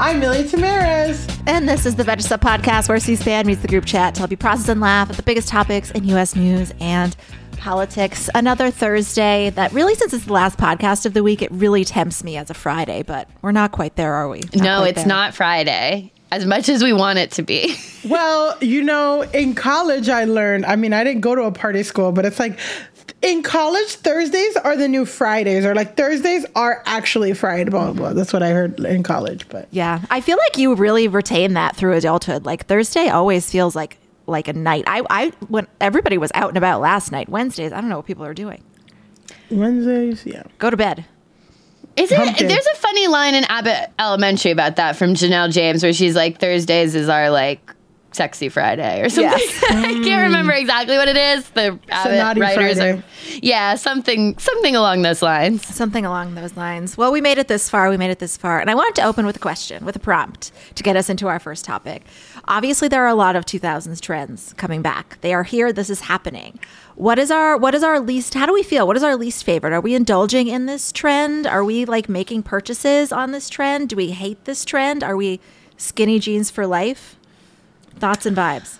I'm Milly Tamarez. And this is the Betches Sup Podcast, where C-SPAN meets the group chat to help you process and laugh at the biggest topics in U.S. news and politics. Another Thursday that really, since it's the last podcast of the week, it really tempts me as a Friday, but we're not quite there, are we? Not no, it's there. not Friday as much as we want it to be. well, you know, in college, I learned, I mean, I didn't go to a party school, but it's like in college, Thursdays are the new Fridays, or like Thursdays are actually Friday. Blah, blah, blah. That's what I heard in college. But yeah, I feel like you really retain that through adulthood. Like Thursday always feels like like a night. I, I when everybody was out and about last night. Wednesdays, I don't know what people are doing. Wednesdays, yeah. Go to bed. Is it? There's a funny line in Abbott Elementary about that from Janelle James, where she's like, "Thursdays is our like sexy Friday or something." Yes. I can't mm. remember exactly what it is. The Abbott writers Friday. are, yeah, something something along those lines. Something along those lines. Well, we made it this far. We made it this far. And I wanted to open with a question, with a prompt to get us into our first topic. Obviously, there are a lot of 2000s trends coming back. They are here. This is happening. What is our what is our least how do we feel? What is our least favorite? Are we indulging in this trend? Are we like making purchases on this trend? Do we hate this trend? Are we skinny jeans for life? Thoughts and vibes.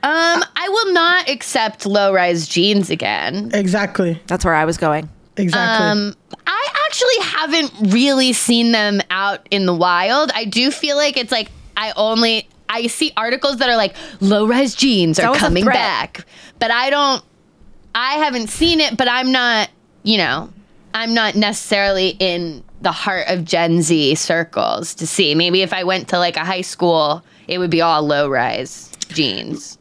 Um, I will not accept low rise jeans again. Exactly. That's where I was going. Exactly. Um, I actually haven't really seen them out in the wild. I do feel like it's like I only I see articles that are like low rise jeans are coming back, but I don't. I haven't seen it, but I'm not. You know, I'm not necessarily in the heart of Gen Z circles to see. Maybe if I went to like a high school, it would be all low rise jeans.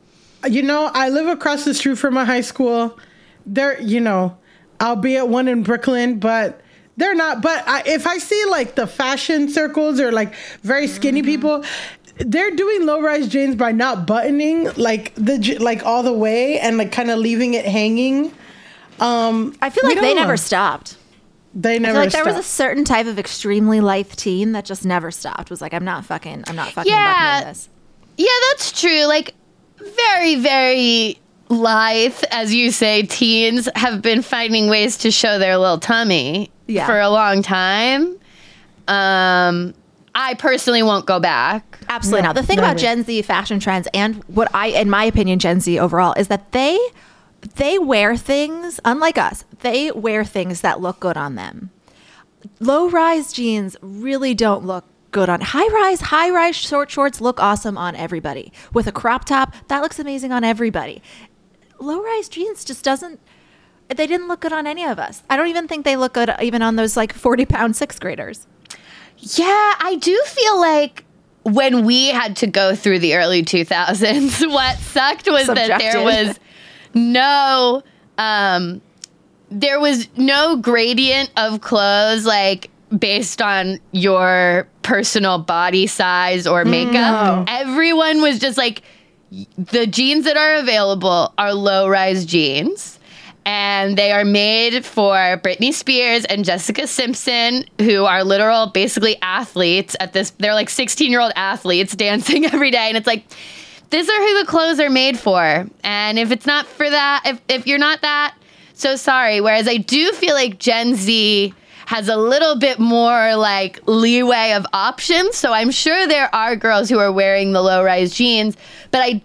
you know, I live across the street from a high school. There, you know, I'll be at one in Brooklyn, but they're not. But I, if I see like the fashion circles or like very skinny people, they're doing low rise jeans by not buttoning like the like all the way and like kind of leaving it hanging. Um, I feel like they don't never stopped. They I never. feel like there was a certain type of extremely lithe teen that just never stopped. Was like, I'm not fucking, I'm not fucking Yeah. this. Yeah, that's true. Like, very, very lithe, as you say, teens have been finding ways to show their little tummy Yeah. for a long time. Um, I personally won't go back. Absolutely No, not. The thing never. about Gen Z fashion trends and what I, in my opinion, Gen Z overall is that they they wear things unlike us. They wear things that look good on them. Low rise jeans really don't look good on high rise. High rise short shorts look awesome on everybody. With a crop top, that looks amazing on everybody. Low rise jeans just doesn't. They didn't look good on any of us. I don't even think they look good even on those like forty pound sixth graders. Yeah, I do feel like when we had to go through the early 2000s, what sucked was that there was no um there was no gradient of clothes like based on your personal body size or makeup. Everyone was just like the jeans that are available are low rise jeans. And they are made for Britney Spears and Jessica Simpson, who are literal, basically athletes at this. They're like 16 year old athletes dancing every day. And it's like, these are who the clothes are made for. And if it's not for that, if, if you're not that, so sorry. Whereas I do feel like Gen Z has a little bit more like leeway of options. So I'm sure there are girls who are wearing the low rise jeans, but I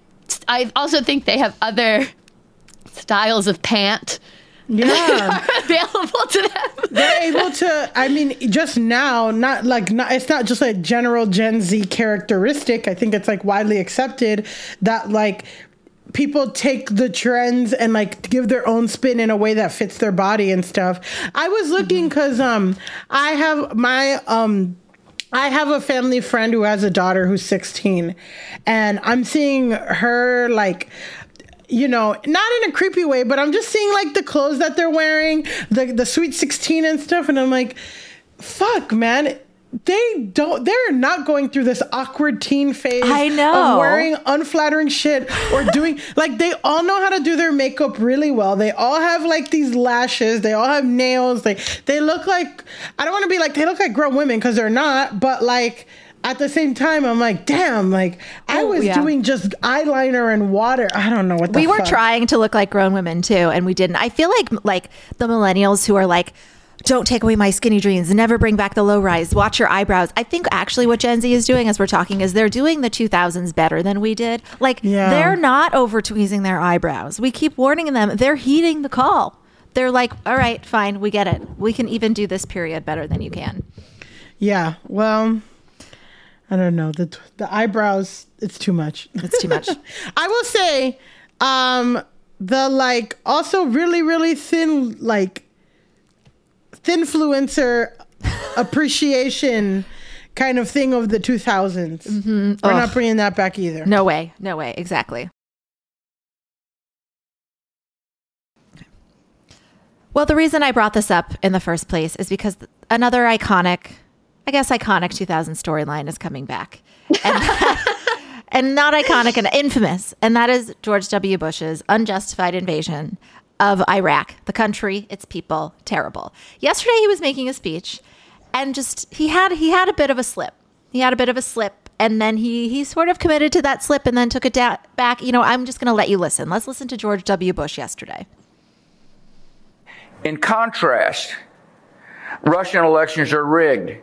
I also think they have other styles of pant Yeah. available to them. They're able to, I mean, just now, not like, not, it's not just a general Gen Z characteristic. I think it's like widely accepted that like people take the trends and like give their own spin in a way that fits their body and stuff. I was looking because um, I have my, um, I have a family friend who has a daughter who's 16, and I'm seeing her like you know, not in a creepy way, but I'm just seeing like the clothes that they're wearing, the the sweet 16 and stuff, and I'm like, fuck, man. They don't they're not going through this awkward teen phase I know. of wearing unflattering shit or doing like they all know how to do their makeup really well. They all have like these lashes, they all have nails. They they look like I don't want to be like they look like grown women because they're not, but like at the same time, I'm like, damn, like I Oh, was yeah. doing just eyeliner and water. I don't know what the we were fuck. trying to look like grown women too and we didn't i feel like like the millennials who are like don't take away my skinny jeans never bring back the low rise watch your eyebrows i think actually what gen z is doing as we're talking is they're doing the 2000s better than we did like Yeah. they're not over tweezing their eyebrows we keep warning them they're heeding the call they're like all right fine we get it we can even do this period better than you can Yeah. Well, I don't know. The the eyebrows, it's too much. it's too much I will say, um, the like also really, really thin like thinfluencer appreciation kind of thing of the 2000s. We're not bringing that back either. no way no way exactly Well, the reason I brought this up in the first place is because another iconic, I guess iconic 2000 storyline is coming back. And, and not iconic and infamous. And that is George W. Bush's unjustified invasion of Iraq, the country, its people, terrible. Yesterday he was making a speech and just he had he had a bit of a slip. He had a bit of a slip and then he he sort of committed to that slip and then took it back. You know, I'm just going to let you listen. Let's listen to George W. Bush yesterday. In contrast, Russian elections are rigged.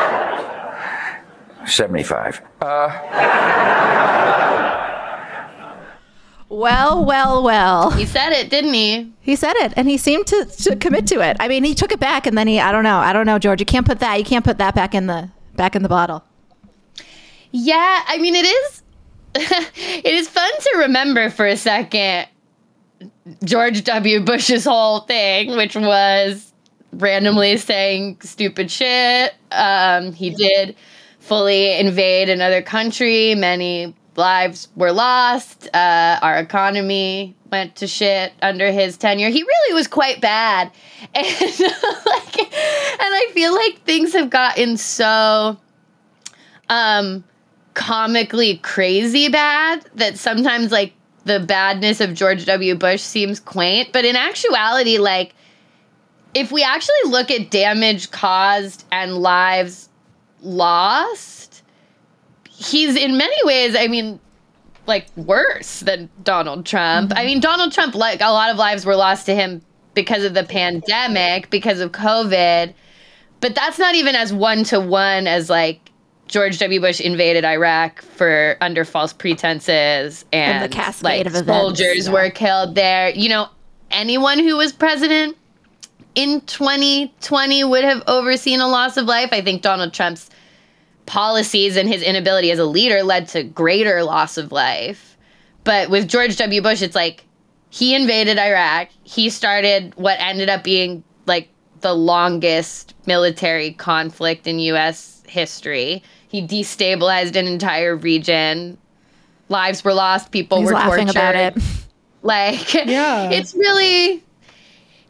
75. Well, well, well. He said it, didn't he? He said it, and he seemed to, to commit to it. I mean, he took it back, and then he, I don't know, I don't know, George. You can't put that, you can't put that back in the back in the bottle. Yeah, I mean it is it is fun to remember for a second George W. Bush's whole thing, which was randomly saying stupid shit. Um, he did fully invade another country. Many lives were lost. Uh, our economy went to shit under his tenure. He really was quite bad, and like, and I feel like things have gotten so um comically crazy bad that sometimes like the badness of George W. Bush seems quaint, but in actuality, like if we actually look at damage caused and lives lost, he's in many ways, I mean, like worse than Donald Trump. I mm-hmm. mean, Donald Trump, like a lot of lives were lost to him because of the pandemic, because of COVID, but that's not even as one to one as like George W. Bush invaded Iraq for under false pretenses and, And the cascade like of events, soldiers yeah. were killed there. You know, anyone who was president in 2020 would have overseen a loss of life. I think Donald Trump's policies and his inability as a leader led to greater loss of life. But with George W. Bush, it's like he invaded Iraq. He started what ended up being like the longest military conflict in U.S. history. He destabilized an entire region. Lives were lost. People He's were laughing tortured. about it. Like, Yeah. it's really,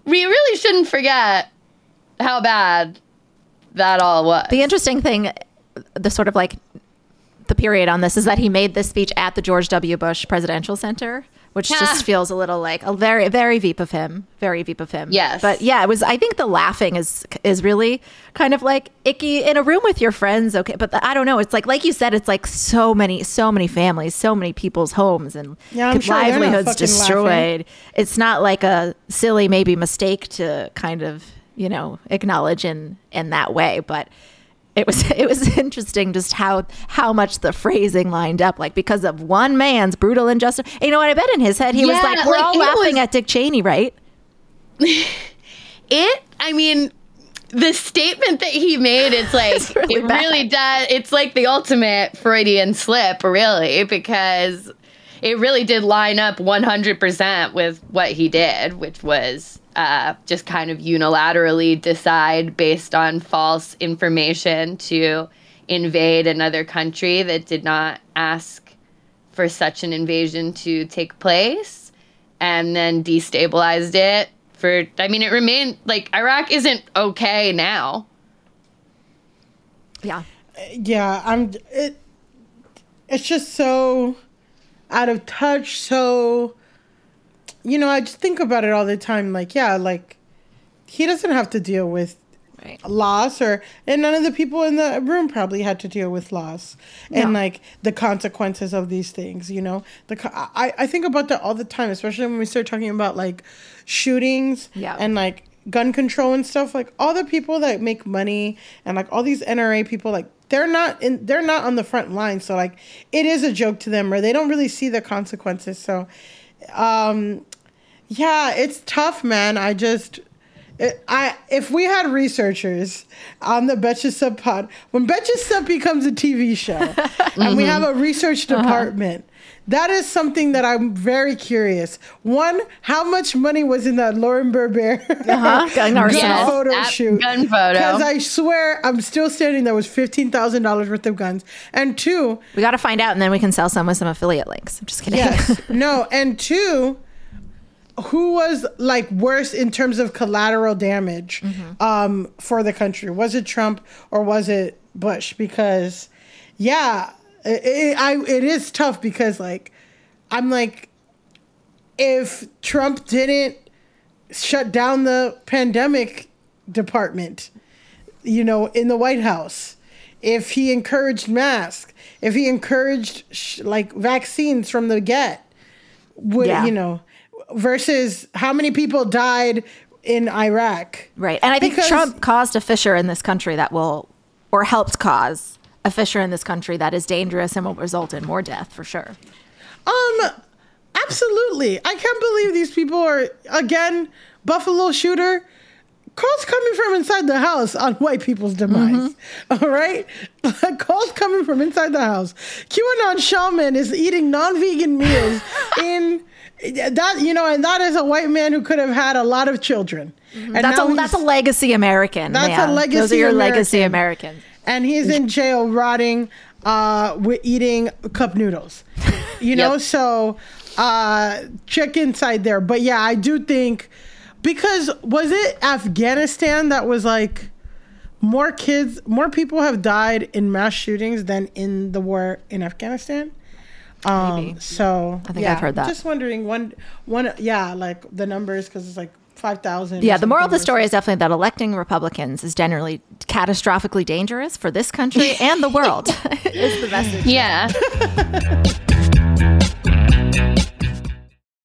we really shouldn't forget how bad that all was. The interesting thing, the sort of like the period on this is that he made this speech at the George W. Bush Presidential Center, which just feels a little like a very, very Veep of him, very Veep of him. Yes. but yeah, it was. I think the laughing is is really kind of like icky in a room with your friends. Okay, but the, I don't know. It's like like you said, it's like so many, so many families, so many people's homes and Yeah, sure livelihoods fucking destroyed. It's not like a silly maybe mistake to kind of you know acknowledge in in that way, but it was it was interesting just how how much the phrasing lined up like because of one man's brutal injustice. You know what? I bet in his head he was like we're like, all laughing was- at dick cheney right? It i mean the statement that he made it's like It's really it bad. really does it's like the ultimate freudian slip really because it really did line up 100% with what he did which was uh, just kind of unilaterally decide based on false information to invade another country that did not ask for such an invasion to take place and then destabilized it for I mean it remained like Iraq isn't okay now. yeah yeah i'm it it's just so out of touch so you know i just think about it all the time like yeah like he doesn't have to deal with Right. loss or and none of the people in the room probably had to deal with loss and No. like the consequences of these things you know the I, I think about that all the time especially when we start talking about like shootings Yeah. and like gun control and stuff like all the people that make money and like all these NRA people like they're not in they're not on the front line so like it is a joke to them or they don't really see the consequences so um yeah it's tough man. I just it, I if we had researchers on the Betches Sup pod, when Betches Sup becomes a TV show, and we have a research department, that is something that I'm very curious. One, how much money was in that Lauren Boebert Uh-huh. Gun arsenal. Yes, photo that shoot? gun photo. Because I swear I'm still standing there was fifteen thousand dollars worth of guns, and two, we got to find out and then we can sell some with some affiliate links i'm just kidding Yes. no, and two, who was like worse in terms of collateral damage um, for the country? Was it Trump or was it Bush? Because, yeah, it, it, I, it is tough because, like, I'm like, if Trump didn't shut down the pandemic department, you know, in the White House, if he encouraged masks, if he encouraged sh- like vaccines from the get, would Yeah. you know, versus how many people died in Iraq? right and i think Because- trump caused a fissure in this country that will or helped cause a fissure in this country that is dangerous and will result in more death for sure Um, absolutely. I can't believe these people are again Buffalo shooter. Calls coming from inside the house on white people's demise. All right, calls coming from inside the house. QAnon shaman is eating non-vegan meals in that you know, and that is a white man who could have had a lot of children. And that's a that's a legacy american That's a man. those are your legacy American. americans and he's in jail rotting uh with eating cup noodles you know Yep. so uh check inside there but yeah i do think because was it afghanistan that was like more kids more people have died in mass shootings than in the war in afghanistan um so I think yeah, I've heard that. just wondering one one yeah like the numbers because it's like 5000 Yeah, the moral of the story is definitely that electing Republicans is generally catastrophically dangerous for this country and the world. is the message. Yeah.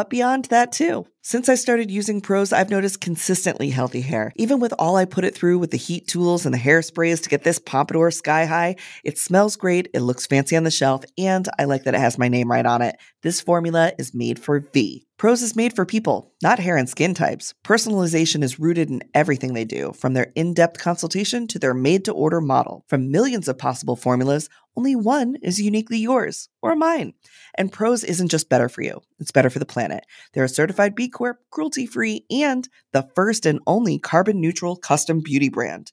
But beyond that, too. Since I started using Prose, I've noticed consistently healthy hair. Even with all I put it through with the heat tools and the hairsprays to get this pompadour sky high, it smells great, it looks fancy on the shelf, and I like that it has my name right on it. This formula is made for V. Prose is made for people, not hair and skin types. Personalization is rooted in everything they do, from their in depth consultation to their made to order model. From millions of possible formulas, only one is uniquely yours or mine. And Prose isn't just better for you, it's better for the planet. They're a certified B Corp, cruelty free, and the first and only carbon neutral custom beauty brand.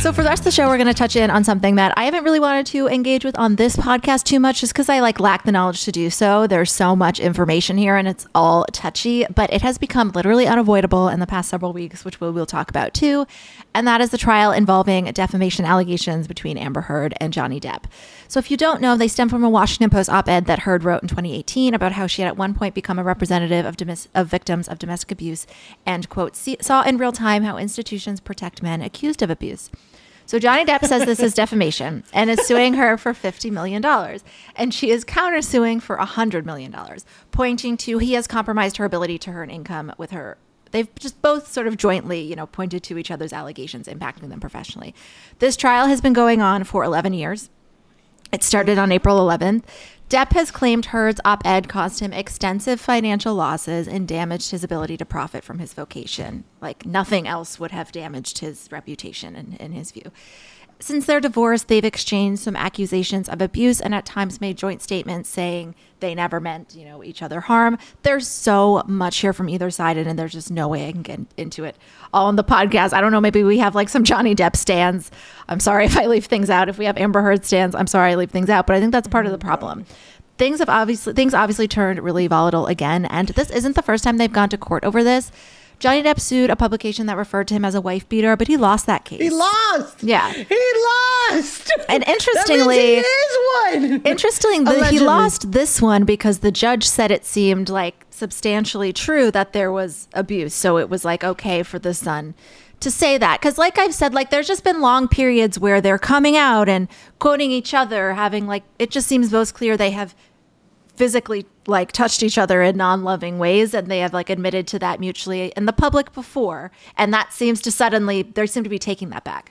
So for the rest of the show, we're going to touch in on something that I haven't really wanted to engage with on this podcast too much, just because I like lack the knowledge to do so. There's so much information here, and it's all touchy, but it has become literally unavoidable in the past several weeks, which we'll, we'll talk about too. And that is the trial involving defamation allegations between Amber Heard and Johnny Depp. So if you don't know, they stem from a Washington Post op-ed that Heard wrote in 2018 about how she had at one point become a representative of, of victims of domestic abuse, and quote saw in real time how institutions protect men accused of abuse. So Johnny Depp says this is defamation and is suing her for $50 million. And she is countersuing for $100 million, pointing to he has compromised her ability to earn income with her. They've just both sort of jointly, you know, pointed to each other's allegations impacting them professionally. This trial has been going on for 11 years. It started on April 11th. Depp has claimed Heard's op ed caused him extensive financial losses and damaged his ability to profit from his vocation. Like nothing else would have damaged his reputation, in, in his view. Since their divorce, they've exchanged some accusations of abuse and at times made joint statements saying they never meant, you know, each other harm. There's so much here from either side, and, and there's just no way I can get into it all on the podcast. I don't know. Maybe we have like some Johnny Depp stands. I'm sorry if I leave things out. If we have Amber Heard stands, I'm sorry I leave things out. But I think that's part of the mm-hmm. problem. Things have obviously things obviously turned really volatile again, and this isn't the first time they've gone to court over this. Johnny Depp sued a publication that referred to him as a wife beater, but he lost that case. He lost. Yeah. He lost. And That interestingly, means he is one. Interesting that he lost this one because the judge said it seemed like substantially true that there was abuse. So it was like okay for the Sun to say that. Because, like I've said, like there's just been long periods where they're coming out and quoting each other, having like it just seems most clear they have physically like touched each other in non-loving ways and they have like admitted to that mutually in the public before and that seems to suddenly they seem to be taking that back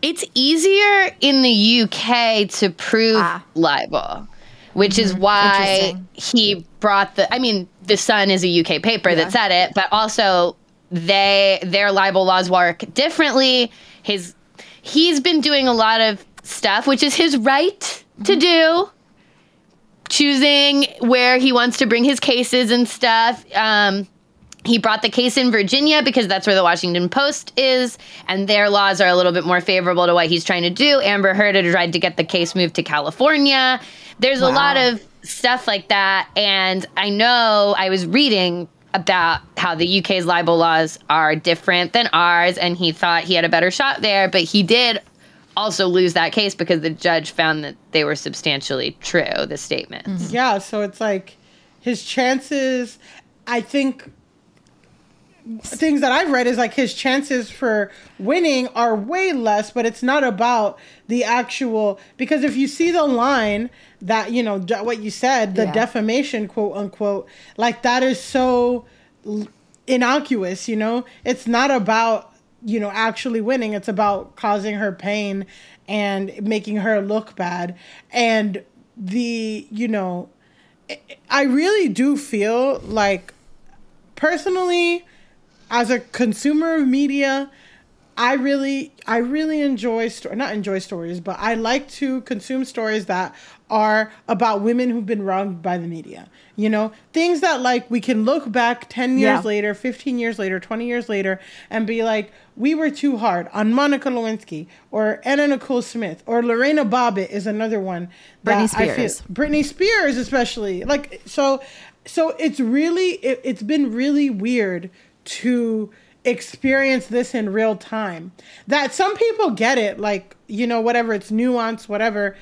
It's easier in the UK to prove ah. libel, which is mm-hmm. why he brought the. I mean, the Sun is a UK paper that said it, but also they their libel laws work differently. His he's been doing a lot of stuff, which is his right to mm-hmm. do. Choosing where he wants to bring his cases and stuff. Um, he brought the case in Virginia because that's where the Washington Post is, and their laws are a little bit more favorable to what he's trying to do. Amber Heard had tried to get the case moved to California. There's a lot of stuff like that, and I know I was reading about how the UK's libel laws are different than ours, and he thought he had a better shot there, but he did also lose that case because the judge found that they were substantially true, the statements. Mm-hmm. Yeah, so it's like his chances. I think things that I've read is like his chances for winning are way less, but it's not about the actual because if you see the line that you know de- what you said, the Yeah. defamation quote unquote, like that is so l- innocuous. You know, it's not about you know actually winning. It's about causing her pain and making her look bad, and the you know, I- really do feel like personally as a consumer of media i really i really enjoy sto- not enjoy stories but i like to consume stories that are about women who've been wronged by the media you know things that like we can look back 10 years Yeah. later 15 years later 20 years later and be like we were too hard on monica lewinsky or anna nicole smith or lorena bobbitt is another one Britney that I feel- Spears. Britney Spears, especially. Like, so, so it's really, it, it's been really weird to experience this in real time. That some people get it, like, you know, whatever, it's nuance, whatever.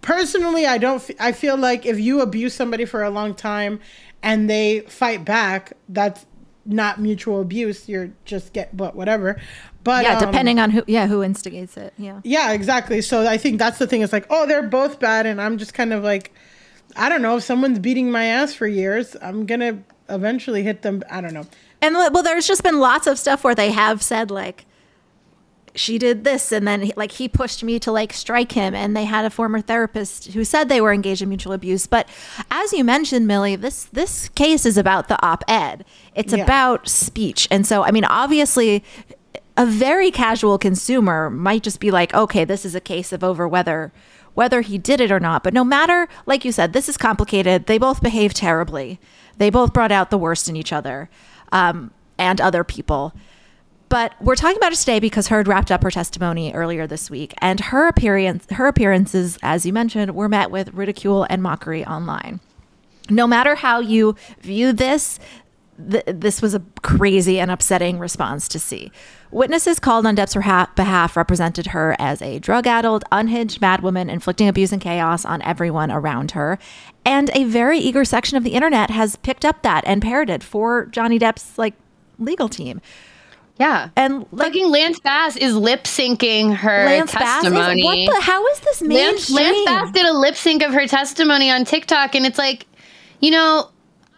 Personally, I don't, f- I feel like if you abuse somebody for a long time and they fight back, that's, not mutual abuse. You're just get but whatever. But yeah, um, depending on who, yeah, who instigates it. Yeah. Yeah, exactly. So I think that's the thing. It's like, oh, they're both bad, and I'm just kind of like, I don't know. If someone's beating my ass for years, I'm gonna eventually hit them. I don't know. And well, there's just been lots of stuff where they have said like, she did this, and then he, like he pushed me to like strike him, and they had a former therapist who said they were engaged in mutual abuse. But as you mentioned, Milly, this this case is about the op-ed. It's Yeah. about speech, and so I mean, obviously. A very casual consumer might just be like, okay, this is a case of over whether whether he did it or not. But no matter, like you said, this is complicated. They both behave terribly. They both brought out the worst in each other um, and other people. But we're talking about it today because Heard wrapped up her testimony earlier this week, and her appearance, her appearances, as you mentioned, were met with ridicule and mockery online. No matter how you view this, th- this was a crazy and upsetting response to see. Witnesses called on Depp's beha- behalf represented her as a drug-addled, unhinged madwoman inflicting abuse and chaos on everyone around her. And a very eager section of the internet has picked up that and parroted for Johnny Depp's like legal team. Yeah. And fucking Lance Bass is lip syncing her Lance Bass is- testimony. what the- how is this Lance, mainstream? Lance Bass did a lip sync of her testimony on TikTok, and it's like, you know,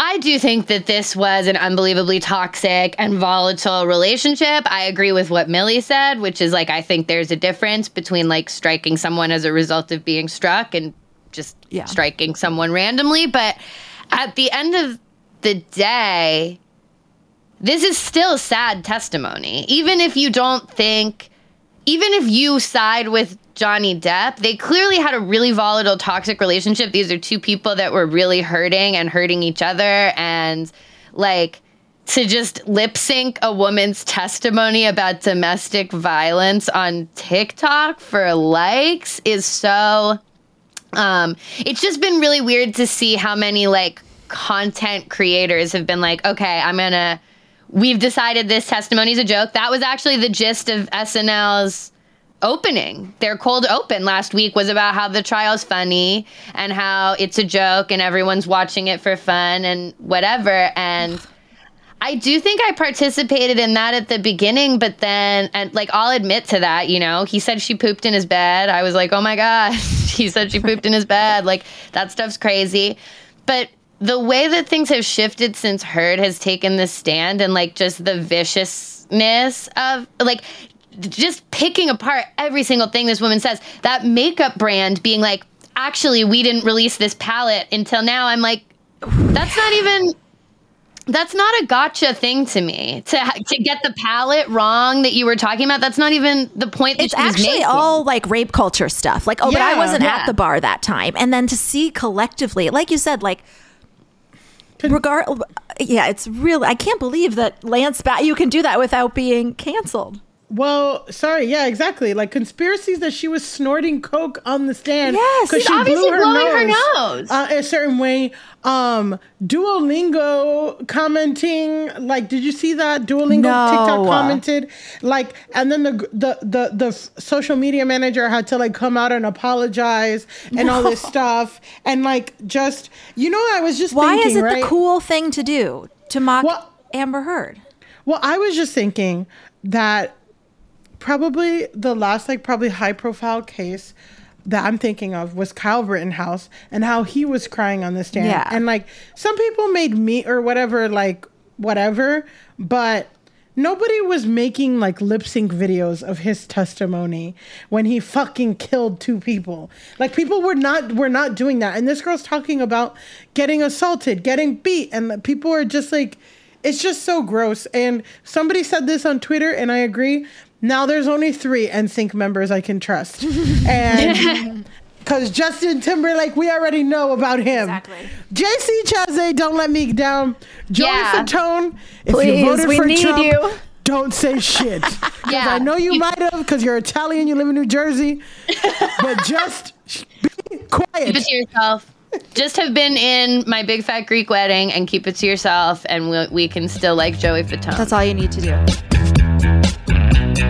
I do think that this was an unbelievably toxic and volatile relationship. I agree with what Milly said, which is like, I think there's a difference between like striking someone as a result of being struck and just striking someone randomly. But at the end of the day, this is still sad testimony. Even if you don't think, even if you side with Johnny Depp, they clearly had a really volatile, toxic relationship. These are two people that were really hurting and hurting each other. And like, to just lip sync a woman's testimony about domestic violence on TikTok for likes is so um it's just been really weird to see how many like content creators have been like okay i'm gonna we've decided this testimony is a joke that was actually the gist of snl's opening their cold open last week was about how the trial's funny and how it's a joke and everyone's watching it for fun and whatever and I do think I participated in that at the beginning, but then, and like, I'll admit to that, you know, he said she pooped in his bed. I was like, oh my God, he said she pooped in his bed. Like, that stuff's crazy. But the way that things have shifted since Heard has taken the stand and like just the viciousness of like, just picking apart every single thing this woman says. That makeup brand being like, actually, we didn't release this palette until now. I'm like, that's not even that's not a gotcha thing to me to to get the palette wrong that you were talking about that's not even the point that it's actually all like rape culture stuff. Like, oh, but I wasn't Yeah. at the bar that time. And then to see collectively, like you said, like regard yeah, it's really I can't believe that Lance Bass you can do that without being canceled. Well, sorry, yeah, exactly. Like conspiracies that she was snorting coke on the stand. Yes, 'cause she's obviously blowing her nose. uh, a certain way. Um, Duolingo commenting. Like, did you see that Duolingo No. TikTok commented? Like, and then the the the the social media manager had to like come out and apologize and all this stuff. And like, just you know, I was just Why thinking, is it right? the cool thing to do to mock Amber Heard? Well, I was just thinking that probably the last like probably high profile case that I'm thinking of was Kyle Rittenhouse and how he was crying on the stand. Yeah. And like some people made me or whatever, like whatever, but nobody was making like lip sync videos of his testimony when he fucking killed two people. Like people were not were not doing that. And this girl's talking about getting assaulted, getting beat, and people are just like it's just so gross. And somebody said this on Twitter, and I agree. Now there's only three NSYNC members I can trust. And because Justin Timberlake, we already know about him. Exactly. JC Chasez, don't let me down. Joey Yeah. Fatone, if Please, you voted we for need Trump, you. don't say shit. Because I know you might have, because you're Italian, you live in New Jersey. but just be quiet. keep it to yourself just have been in my big fat greek wedding and keep it to yourself and we, we can still like joey fatone That's all you need to do.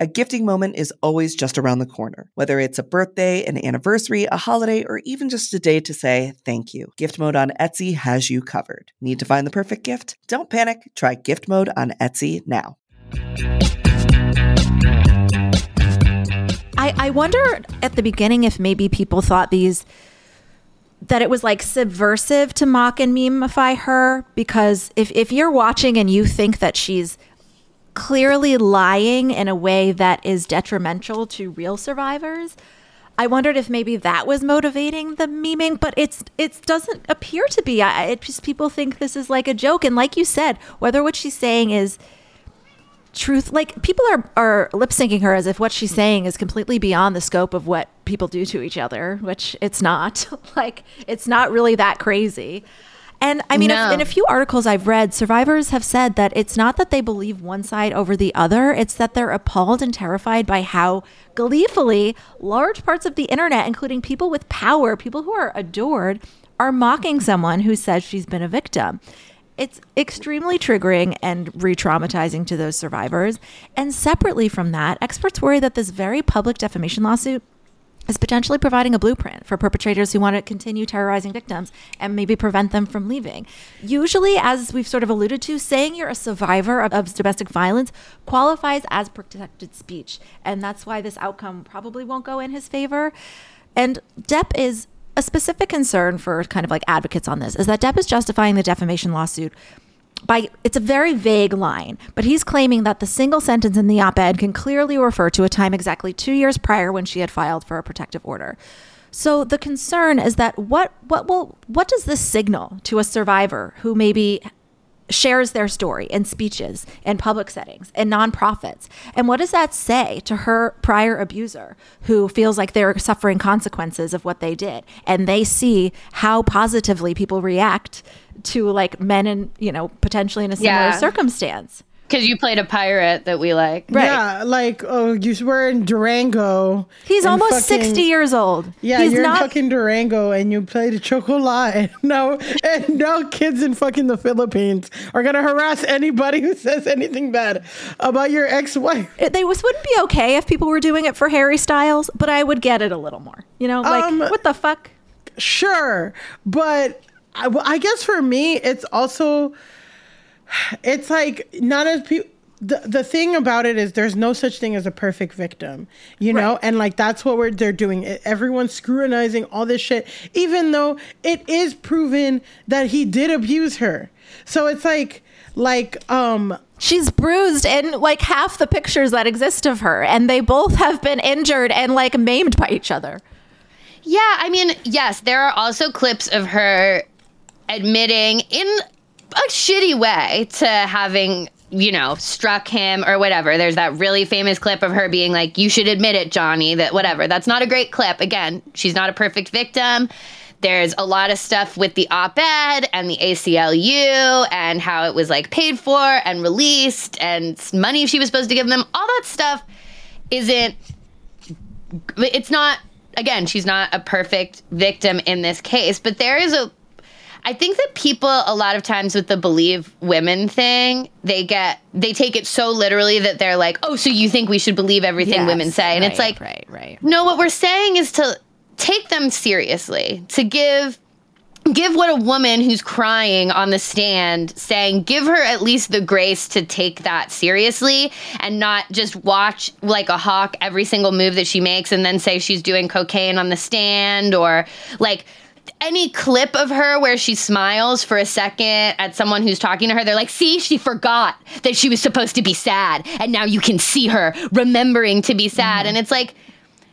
A gifting moment is always just around the corner, whether it's a birthday, an anniversary, a holiday, or even just a day to say thank you. Gift mode on Etsy has you covered. Need to find the perfect gift? Don't panic. Try gift mode on Etsy now. I, I wonder at the beginning if maybe people thought these that it was like subversive to mock and memify her because if, if you're watching and you think that she's clearly lying in a way that is detrimental to real survivors. I wondered if maybe that was motivating the memeing, but it's it doesn't appear to be. I, it just people think this is like a joke, and like you said, whether what she's saying is truth, like people are are lip syncing her as if what she's saying is completely beyond the scope of what people do to each other, which it's not. like it's not really that crazy. And I mean, no. in a few articles I've read, survivors have said that it's not that they believe one side over the other, it's that they're appalled and terrified by how gleefully large parts of the internet, including people with power, people who are adored, are mocking someone who says she's been a victim. It's extremely triggering and re traumatizing to those survivors. And separately from that, experts worry that this very public defamation lawsuit is potentially providing a blueprint for perpetrators who want to continue terrorizing victims and maybe prevent them from leaving. Usually, as we've sort of alluded to, saying you're a survivor of, of, domestic violence qualifies as protected speech. And that's why this outcome probably won't go in his favor. And Depp is a specific concern for kind of like advocates on this is that Depp is justifying the defamation lawsuit by it's a very vague line, but he's claiming that the single sentence in the op-ed can clearly refer to a time exactly 2 years prior when she had filed for a protective order. So the concern is that what what will what does this signal to a survivor who maybe shares their story in speeches in public settings in nonprofits. And what does that say to her prior abuser who feels like they're suffering consequences of what they did? And they see how positively people react to like men and you know potentially in a similar yeah. circumstance because you played a pirate that we like. Right. Yeah, like oh, you were in Durango. He's almost fucking, sixty years old. Yeah, He's you're not... in fucking Durango, and you played a chocolate. And now, and now, kids in fucking the Philippines are gonna harass anybody who says anything bad about your ex-wife. They was wouldn't be okay if people were doing it for Harry Styles, but I would get it a little more. You know, like um, what the fuck? Sure, but I, I guess for me, it's also it's like not as people the, the thing about it is there's no such thing as a perfect victim you know? Right. and like that's what we're they're doing. Everyone's scrutinizing all this shit even though it is proven that he did abuse her. So it's like like um she's bruised in like half the pictures that exist of her and they both have been injured and like maimed by each other. Yeah i mean yes there are also clips of her admitting in a shitty way to having you know, struck him or whatever. There's that really famous clip of her being like, You should admit it, Johnny, that whatever. That's not a great clip. Again, she's not a perfect victim. There's a lot of stuff with the op ed and the ACLU and how it was like paid for and released and money she was supposed to give them. All that stuff isn't, it's not, again, she's not a perfect victim in this case, but there is a I think that people a lot of times with the believe women thing, they get they take it so literally that they're like, "Oh, so you think we should believe everything yes, women say?" And right, it's like, right, right. No, what we're saying is to take them seriously, to give give what a woman who's crying on the stand saying give her at least the grace to take that seriously and not just watch like a hawk every single move that she makes and then say she's doing cocaine on the stand or like any clip of her where she smiles for a second at someone who's talking to her, they're like, see, she forgot that she was supposed to be sad. And now you can see her remembering to be sad. Mm-hmm. And it's like,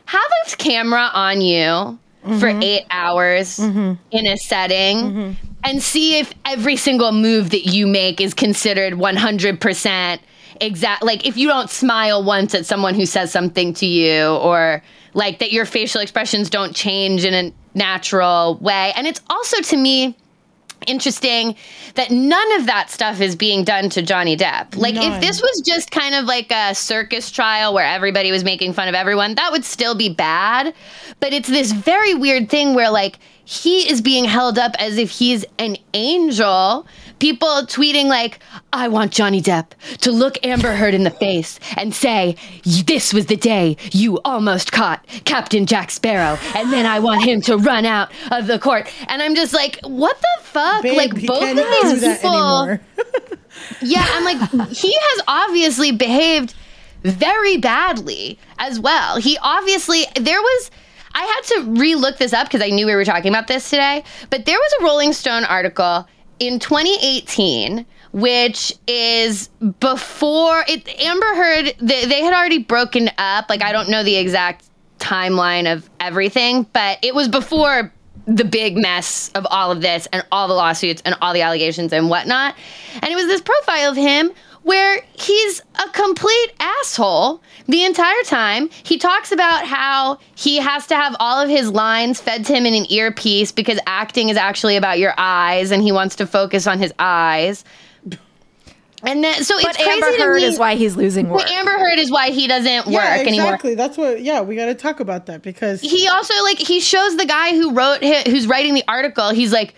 have a camera on you for Mm-hmm. eight hours in a setting Mm-hmm. and see if every single move that you make is considered 100% exact. Like if you don't smile once at someone who says something to you or like that your facial expressions don't change in a natural way. And it's also to me, interesting that none of that stuff is being done to Johnny Depp. Like None. if this was just kind of like a circus trial where everybody was making fun of everyone, that would still be bad. But it's this very weird thing where like he is being held up as if he's an angel. People tweeting like, "I want Johnny Depp to look Amber Heard in the face and say, "This was the day you almost caught Captain Jack Sparrow," and then I want him to run out of the court. And I'm just like, "What the fuck?" Babe, like both of these people. Yeah, I'm like, he has obviously behaved very badly as well. He obviously, there was, I had to relook this up because I knew we were talking about this today, but there was a Rolling Stone article in 2018 which is before it amber heard they, they had already broken up like i don't know the exact timeline of everything but it was before the big mess of all of this and all the lawsuits and all the allegations and whatnot. And it was this profile of him where he's a complete asshole the entire time. He talks about how he has to have all of his lines fed to him in an earpiece because acting is actually about your eyes and he wants to focus on his eyes. And then, so But it's crazy Amber to Heard me- is why he's losing work. Well, Amber Heard is why he doesn't work yeah, anymore. exactly. That's what. Yeah, we got to talk about that because He also like he shows the guy who wrote who's writing the article. He's like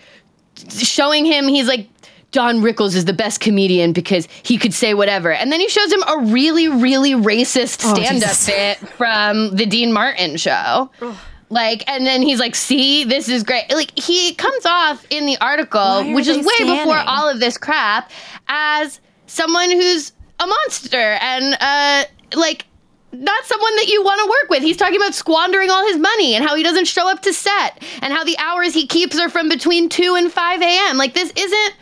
showing him. He's like Don Rickles is the best comedian because he could say whatever. And then he shows him a really really racist Oh, stand-up Jesus. bit from the Dean Martin show. Like, and then he's like, "See, this is great." Like, he comes off in the article, which is way before all of this crap, as someone who's a monster and uh, like not someone that you want to work with. He's talking about squandering all his money and how he doesn't show up to set and how the hours he keeps are from between 2 and 5 a.m. Like, this isn't.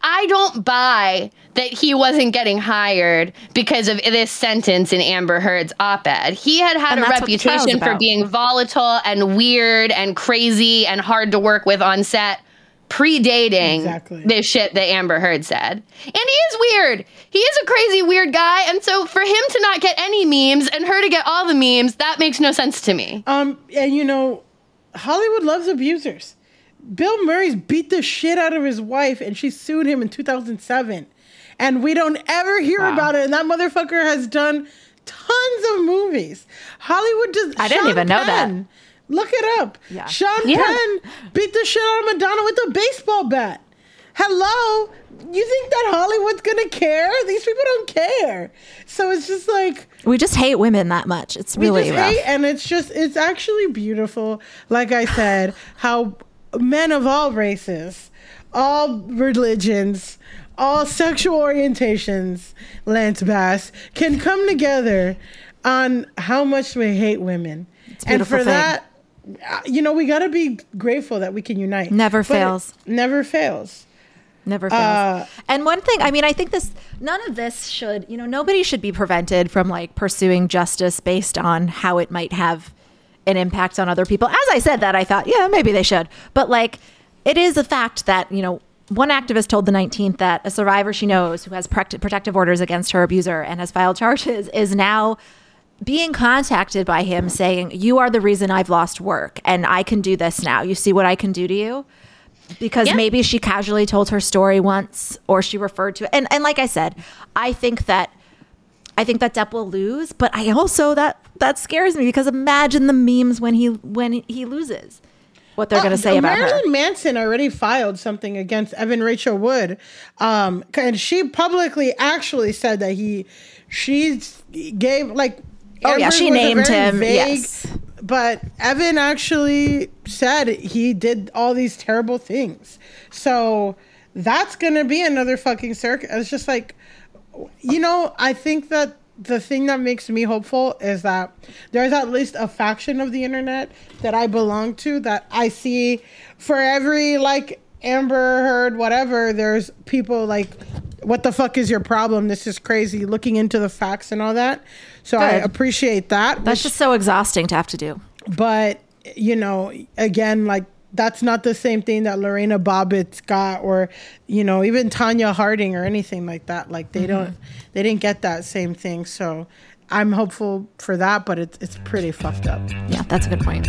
I don't buy that he wasn't getting hired because of this sentence in Amber Heard's op ed. He had had And a that's what the trial's reputation for being volatile and weird and crazy and hard to work with on set predating Exactly. this shit that Amber Heard said. And he is weird. He is a crazy weird guy. And so for him to not get any memes and her to get all the memes, that makes no sense to me. Um, and you know, Hollywood loves abusers. Bill Murray's beat the shit out of his wife, and she sued him in 2007. And we don't ever hear about it. And that motherfucker has done tons of movies. Hollywood does. I didn't Sean even know that. Look it up. Yeah. Sean Yeah. Penn beat the shit out of Madonna with a baseball bat. Hello? You think that Hollywood's gonna care? These people don't care. So it's just like We just hate women that much. It's we really just rough. hate, and it's just it's actually beautiful. Like I said, how men of all races, all religions, all sexual orientations, Lance Bass can come together on how much we hate women, and for thing. that. uh, You know, we got to be grateful that we can unite. Never But fails. Never fails. Never fails. Uh, and one thing, I mean, I think this, none of this should, you know, nobody should be prevented from like pursuing justice based on how it might have an impact on other people. As I said that, I thought, yeah, maybe they should. But like, it is a fact that, you know, one activist told the 19th that a survivor she knows who has protect- protective orders against her abuser and has filed charges is now being contacted by him saying, You are the reason I've lost work and I can do this now. You see what I can do to you? Because Yeah. maybe she casually told her story once or she referred to it. And and like I said, I think that I think that Depp will lose, but I also that that scares me because imagine the memes when he when he loses. What they're going to Uh, say about her. Marilyn Manson already filed something against Evan Rachel Wood, um, and she publicly actually said that he, she gave like. Oh, yeah, she named him, yes. But Evan actually said he did all these terrible things. So that's gonna be another fucking circus. It's just like, you know, I think that the thing that makes me hopeful is that there's at least a faction of the internet that I belong to that I see for every like Amber Heard, whatever, there's people like, what the fuck is your problem? This is crazy. Looking into the facts and all that. So I appreciate that. That's which- just so exhausting to have to do. but you know, again, like that's not the same thing that Lorena Bobbitt got, or you know, even Tonya Harding or anything like that. Like they don't, mm-hmm. they didn't get that same thing. So I'm hopeful for that, but it's it's pretty fucked up. Yeah, that's a good point.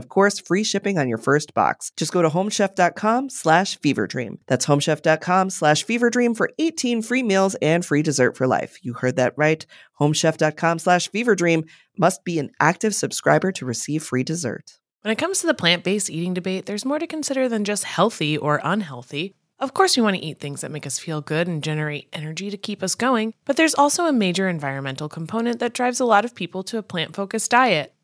of course free shipping on your first box. Just go to homechef.com slash feverdream. That's homechef.com slash feverdream for 18 free meals and free dessert for life. You heard that right. Homechef.com slash feverdream must be an active subscriber to receive free dessert. When it comes to the plant based eating debate, there's more to consider than just healthy or unhealthy. Of course, we want to eat things that make us feel good and generate energy to keep us going, but there's also a major environmental component that drives a lot of people to a plant focused diet.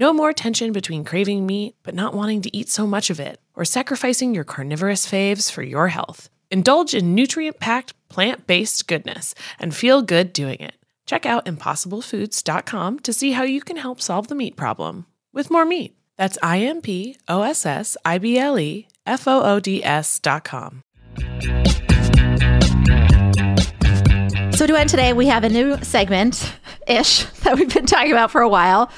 No more tension between craving meat but not wanting to eat so much of it, or sacrificing your carnivorous faves for your health. Indulge in nutrient packed, plant based goodness and feel good doing it. Check out impossiblefoods.com to see how you can help solve the meat problem with more meat. That's I M P O S S I B L E F O O D S.com. So to end today, we have a new segment ish that we've been talking about for a while.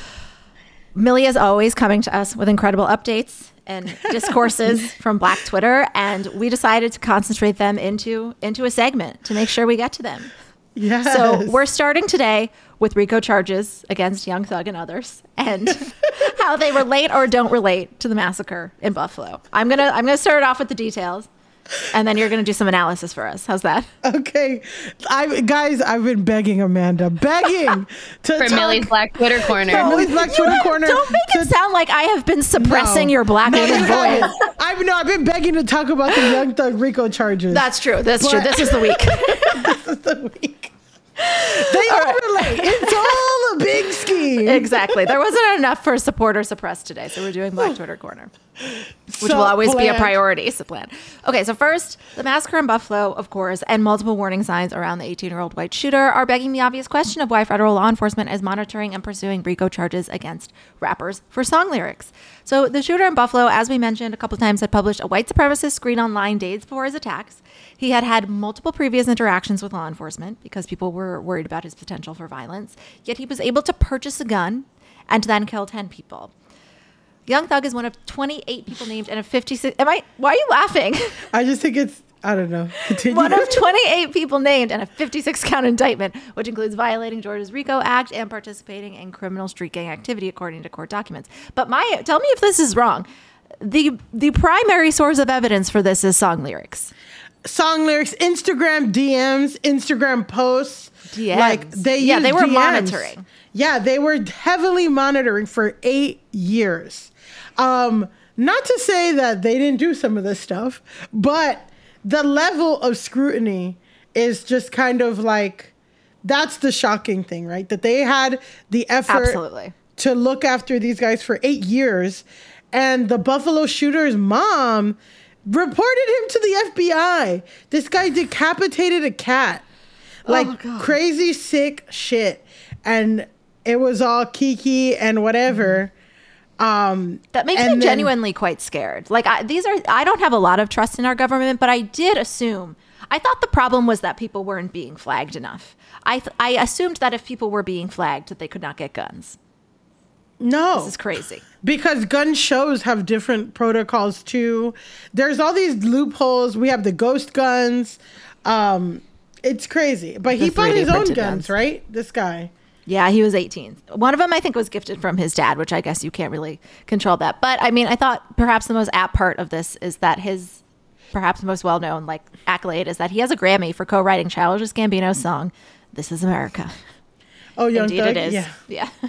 Milly is always coming to us with incredible updates and discourses from Black Twitter, and we decided to concentrate them into into a segment to make sure we get to them. Yes. So we're starting today with RICO charges against Young Thug and others, and how they relate or don't relate to the massacre in Buffalo. I'm gonna I'm gonna start off with the details, and then you're gonna do some analysis for us. How's that? Okay, I guys, I've been begging Amanda, begging to For talk- Milly's Black Twitter Corner. For Milly's Black Twitter corner. Don't make it sound like I have been suppressing No. your black No, woman you voice. I've no, I've been begging to talk about the Young Thug RICO charges. That's true. That's true. This is the week. this is the week. They all relate. It's all a big scheme. exactly. There wasn't enough for support or suppress today, so we're doing Black Twitter Corner, which So will always be a priority. So plan. Okay, so first, the massacre in Buffalo, of course, and multiple warning signs around the 18-year-old white shooter are begging the obvious question of why federal law enforcement is monitoring and pursuing RICO charges against rappers for song lyrics. So the shooter in Buffalo, as we mentioned a couple times, had published a white supremacist screen online days before his attacks. He had had multiple previous interactions with law enforcement because people were worried about his potential for violence. Yet he was able to purchase a gun and then kill 10 people. Young Thug is one of 28 people named and a 56. Am I? Why are you laughing? I just think it's. I don't know. Continue. one of 28 people named and a 56 count indictment, which includes violating Georgia's RICO Act and participating in criminal street gang activity, according to court documents. But my, tell me if this is wrong. The the primary source of evidence for this is song lyrics. song lyrics, Instagram DMs, Instagram posts. DMs. Like they Yeah, they were DMs. monitoring. Yeah, they were heavily monitoring for eight years. Um, not to say that they didn't do some of this stuff, but the level of scrutiny is just kind of like that's the shocking thing, right? That they had the effort Absolutely. to look after these guys for eight years. And the Buffalo shooter's mom reported him to the FBI. This guy decapitated a cat. Like crazy sick shit. And it was all kiki and whatever. Um That makes me then- genuinely quite scared. Like I, these are, I don't have a lot of trust in our government, but I did assume. I thought the problem was that people weren't being flagged enough. I, th- I assumed that if people were being flagged, that they could not get guns. No. This is crazy. because gun shows have different protocols too. There's all these loopholes. We have the ghost guns. Um, it's crazy. But he The bought his own guns, guns. right? This guy. Yeah, he was 18. One of them, I think, was gifted from his dad, which I guess you can't really control that. But I mean, I thought perhaps the most apt part of this is that his perhaps most well known like accolade is that he has a Grammy for co-writing Childish Gambino's song "This Is America." Oh, Young Indeed, Thug? it is. Yeah. Yeah.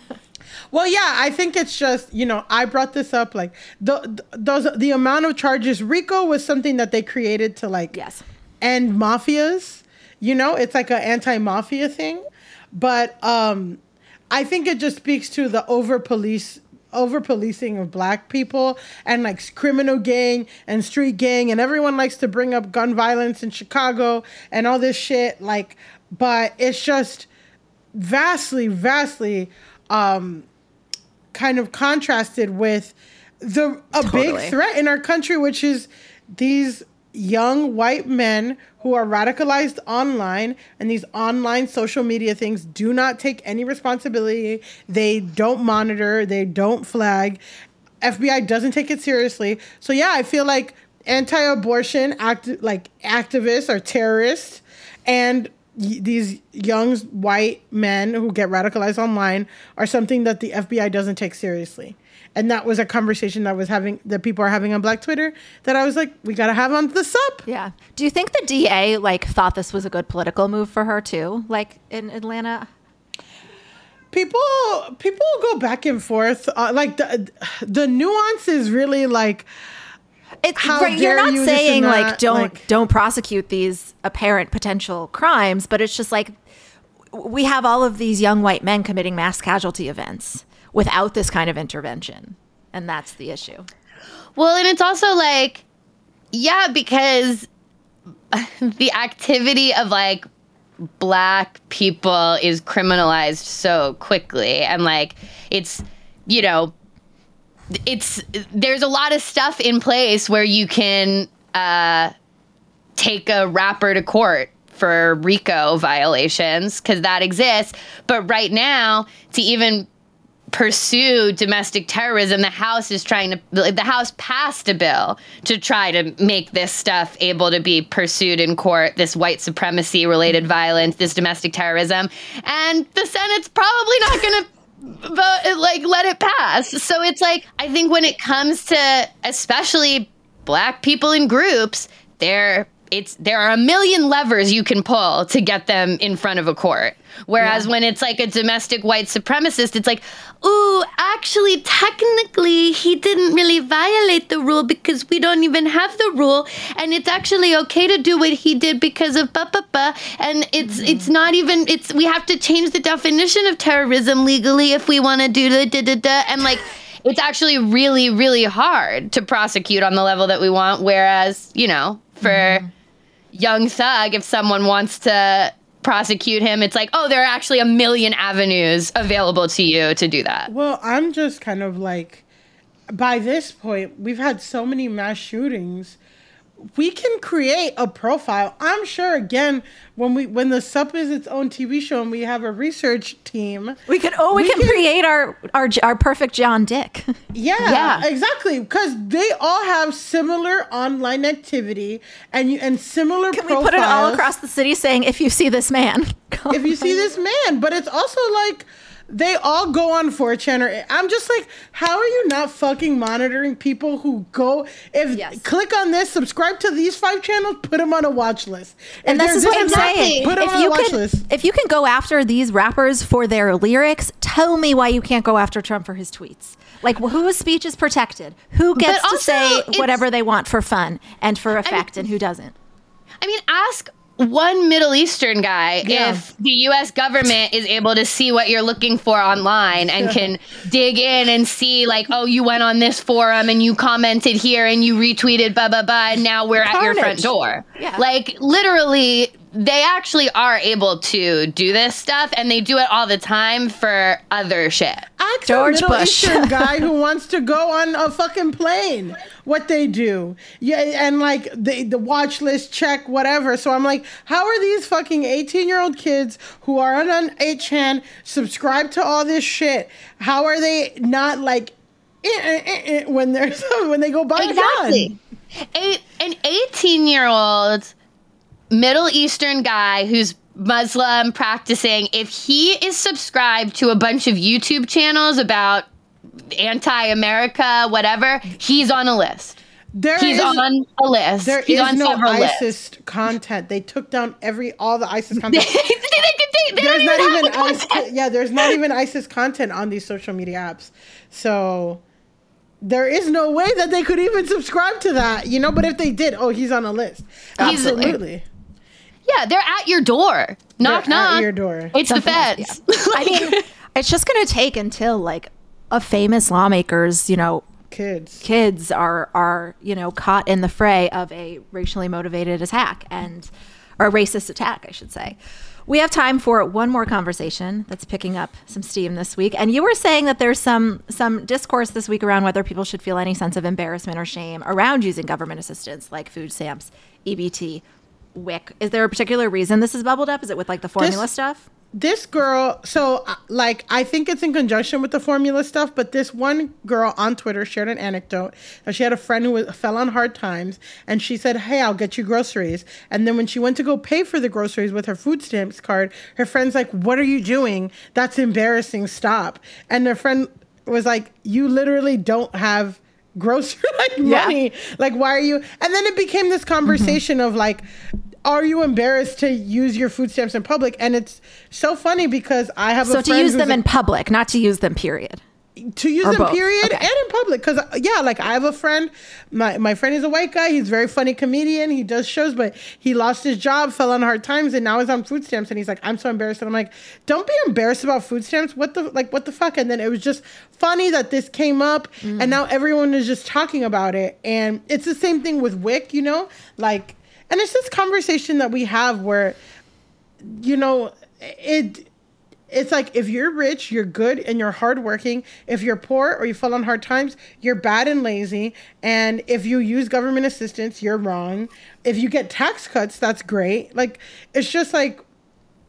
Well, yeah, I think it's just you know I brought this up like the, the those the amount of charges. RICO was something that they created to like yes end mafias. You know, it's like an anti-mafia thing, but um, I think it just speaks to the over police over policing of black people and like criminal gang and street gang and everyone likes to bring up gun violence in Chicago and all this shit like but it's just vastly vastly um kind of contrasted with the a Totally. big threat in our country which is these young white men who are radicalized online and these online social media things do not take any responsibility. They don't monitor they don't flag. FBI doesn't take it seriously. So yeah I feel like anti-abortion act like activists are terrorists and y- these young white men who get radicalized online are something that the FBI doesn't take seriously. And that was a conversation that was having that people are having on Black Twitter that I was like, we gotta have on the sup. Yeah. Do you think the DA like thought this was a good political move for her too? Like in Atlanta? People people go back and forth. Uh, like the the nuance is really like It's How right, you're not you, saying like don't like- don't prosecute these apparent potential crimes, but it's just like we have all of these young white men committing mass casualty events without this kind of intervention. And that's the issue. Well, and it's also like, yeah, because the activity of like black people is criminalized so quickly. And like, it's, you know, it's, there's a lot of stuff in place where you can uh, take a rapper to court for RICO violations because that exists. But right now, to even pursue domestic terrorism, the House is trying to, the House passed a bill to try to make this stuff able to be pursued in court, this white supremacy related violence, this domestic terrorism. And the Senate's probably not going to vote, like, let it pass. So it's like, I think when it comes to especially black people in groups, there it's there are a million levers you can pull to get them in front of a court. Whereas when it's like a domestic white supremacist, it's like, ooh, actually, technically, he didn't really violate the rule because we don't even have the rule, and it's actually okay to do what he did because of ba ba ba, and it's mm-hmm. it's not even it's we have to change the definition of terrorism legally if we want to do the da da da, and like. It's actually really, really hard to prosecute on the level that we want. Whereas, you know, for mm-hmm. Young thug, if someone wants to prosecute him, it's like, oh, there are actually a million avenues available to you to do that. Well, I'm just kind of like, by this point, we've had so many mass shootings. We can create a profile. I'm sure. Again, when we when the sup is its own TV show and we have a research team, We can oh we, can, create our, our our perfect John Dick. Yeah, Yeah. exactly. Because they all have similar online activity and you and similar. Can we put it all across the city saying if you see this man? if you see this man, but it's also like they all go on 4chan or I'm just like, how are you not fucking monitoring people who go if click on this, subscribe to these five channels, put them on a watch list. And If this is what I'm saying. Put them If on a you watch can, list. if you can go after these rappers for their lyrics, tell me why you can't go after Trump for his tweets. Like wh- whose speech is protected? Who gets to say whatever they want for fun and for effect, and who doesn't? I mean, ask one Middle Eastern guy Yeah. if the US government is able to see what you're looking for online and can dig in and see like oh you went on this forum and you commented here and you retweeted blah blah blah and now we're at your front door. Yeah. Like literally they actually are able to do this stuff and they do it all the time for other shit. Ask George a Middle Bush. Eastern guy who wants to go on a fucking plane. What they do, yeah, and like the the watch list check, whatever. So I'm like, how are these fucking 18 year old kids who are on an 8chan subscribe to all this shit? How are they not like eh, eh, eh, eh, when they're when they go buy a gun? A, an 18 year old Middle Eastern guy who's Muslim practicing, if he is subscribed to a bunch of YouTube channels about anti America, whatever, he's on a list. There he's is- on a list. There he's is on no several lists. ISIS content. They took down every all the ISIS content. they, they, they there's don't even even ISIS, content. yeah, there's not even ISIS content on these social media apps. So there is no way that they could even subscribe to that, you know. But if they did, oh, he's on a list. He's- Absolutely, Yeah, they're at your door. Knock, They're at knock. your door. It's the Something like- feds. I mean, it's just going to take until like a famous lawmaker's, you know, kids. kids are are you know caught in the fray of a racially motivated attack and or a racist attack, I should say. We have time for one more conversation that's picking up some steam this week. And you were saying that there's some some discourse this week around whether people should feel any sense of embarrassment or shame around using government assistance like food stamps, EBT, WIC. Is there a particular reason this is bubbled up? Is it with like the formula This- stuff? This girl, so uh, like, I think it's in conjunction with the formula stuff, but this one girl on Twitter shared an anecdote that she had a friend who was, fell on hard times, and she said, Hey, I'll get you groceries. And then when she went to go pay for the groceries with her food stamps card, her friend's like, What are you doing? That's embarrassing. Stop. And her friend was like, You literally don't have grocery like money. Like, why are you? And then it became this conversation of like, are you embarrassed to use your food stamps in public? And it's so funny because I have a So to use them a- in public, not to use them period. to use Or them both. period Okay. and in public because uh, yeah like i have a friend my, my friend is a white guy he's a very funny comedian he does shows but he lost his job fell on hard times and now he's on food stamps and he's like i'm so embarrassed and i'm like don't be embarrassed about food stamps what the like what the fuck and then it was just funny that this came up and mm. now everyone is just talking about it and it's the same thing with wic you know like and it's this conversation that we have where you know it it's like if you're rich, you're good and you're hardworking. If you're poor or you fall on hard times, you're bad and lazy. And if you use government assistance, you're wrong. If you get tax cuts, that's great. Like it's just like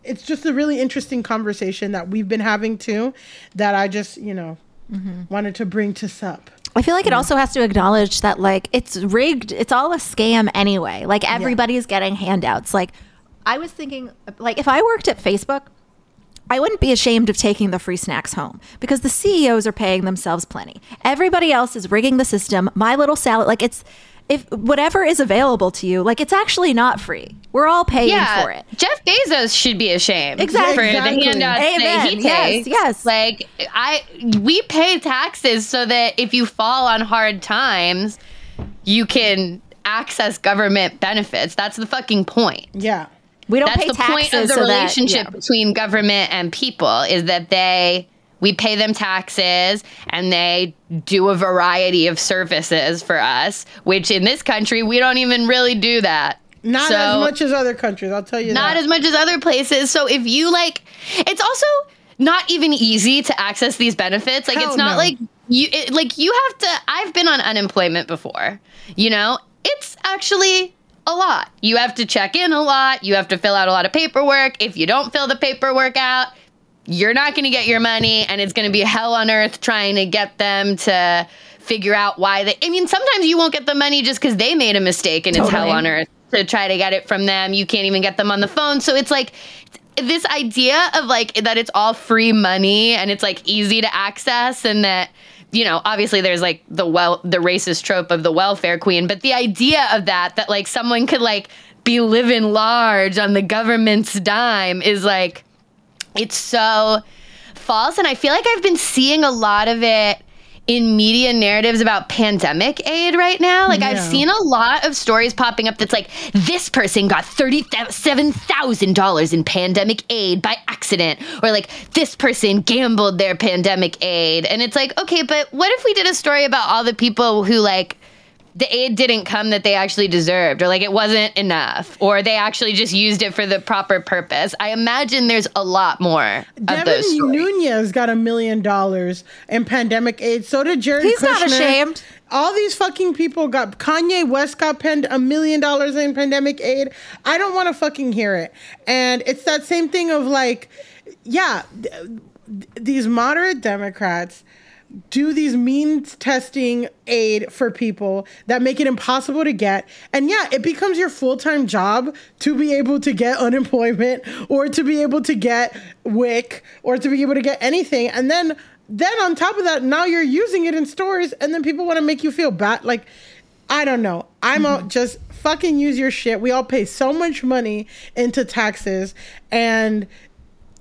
it's just a really interesting conversation that we've been having too that I just, you know, mm-hmm. wanted to bring to sup. I feel like it also has to acknowledge that like it's rigged. It's all a scam anyway. Like everybody's getting handouts. Like I was thinking like if I worked at Facebook, I wouldn't be ashamed of taking the free snacks home because the CEOs are paying themselves plenty. Everybody else is rigging the system. My little salad like it's if whatever is available to you, like it's actually not free. We're all paying yeah, for it. Jeff Bezos should be ashamed Exactly. for Exactly. the handouts that he Yes, takes. yes. Like I, we pay taxes so that if you fall on hard times, you can access government benefits. That's the fucking point. Yeah. We don't That's pay the point of the so that- relationship yeah. between government and people is that they we pay them taxes and they do a variety of services for us, which in this country we don't even really do that. Not So- as much as other countries, I'll tell you not that. as much as other places. So if you like, it's also not even easy to access these benefits. Like Hell it's not no. like you it, like you have to. I've been on unemployment before. You know, it's actually a lot. You have to check in a lot. You have to fill out a lot of paperwork. If you don't fill the paperwork out, you're not going to get your money, and it's going to be hell on earth trying to get them to figure out why they. I mean, sometimes you won't get the money just because they made a mistake, and it's hell on earth to try to get it from them. You can't even get them on the phone. So it's like this idea of like that it's all free money and it's like easy to access and that you know obviously there's like the well the racist trope of the welfare queen but the idea of that that like someone could like be living large on the government's dime is like it's so false and i feel like i've been seeing a lot of it in media narratives about pandemic aid right now. Like I've seen a lot of stories popping up that's like this person got $37,000 in pandemic aid by accident or like this person gambled their pandemic aid. And it's like, okay, but what if we did a story about all the people who like the aid didn't come that they actually deserved, or like it wasn't enough, or they actually just used it for the proper purpose. I imagine there's a lot more of Devin those. Nunes got a million dollars in pandemic aid. So did Jared He's not ashamed. All these fucking people got Kanye West got penned a million dollars in pandemic aid. I don't want to fucking hear it. And it's that same thing of like, yeah, th- th- these moderate Democrats do these means testing aid for people that make it impossible to get. And yeah, it becomes your full time job to be able to get unemployment or to be able to get WIC or to be able to get anything. And then then on top of that, now you're using it in stores and then people want to make you feel bad. Like, I don't know. I'm out mm-hmm. just fucking use your shit. We all pay so much money into taxes and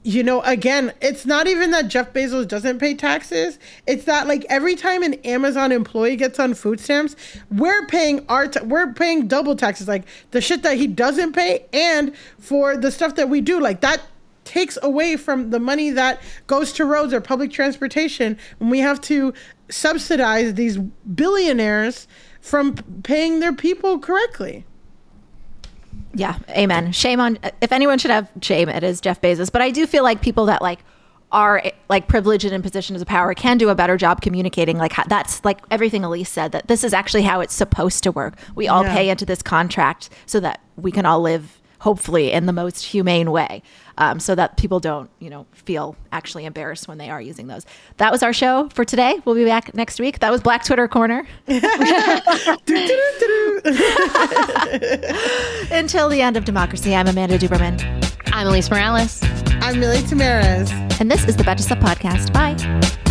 you know, again, it's not even that Jeff Bezos doesn't pay taxes. It's that like every time an Amazon employee gets on food stamps, we're paying our we're paying double taxes, like the shit that he doesn't pay, and for the stuff that we do, like that takes away from the money that goes to roads or public transportation, and we have to subsidize these billionaires from paying their people correctly. Yeah, amen. Shame on if anyone should have shame, it is Jeff Bezos. But I do feel like people that like are like privileged and in positions of power can do a better job communicating. Like how, that's like everything Alise said that this is actually how it's supposed to work. We all Yeah. pay into this contract so that we can all live hopefully in the most humane way, um, so that people don't you know feel actually embarrassed when they are using those. That was our show for today. We'll be back next week. That was Black Twitter Corner. Until the end of democracy, I'm Amanda Duberman. I'm Alise Morales. I'm Milly Tamarez. And this is the Betches Sup Podcast. Bye.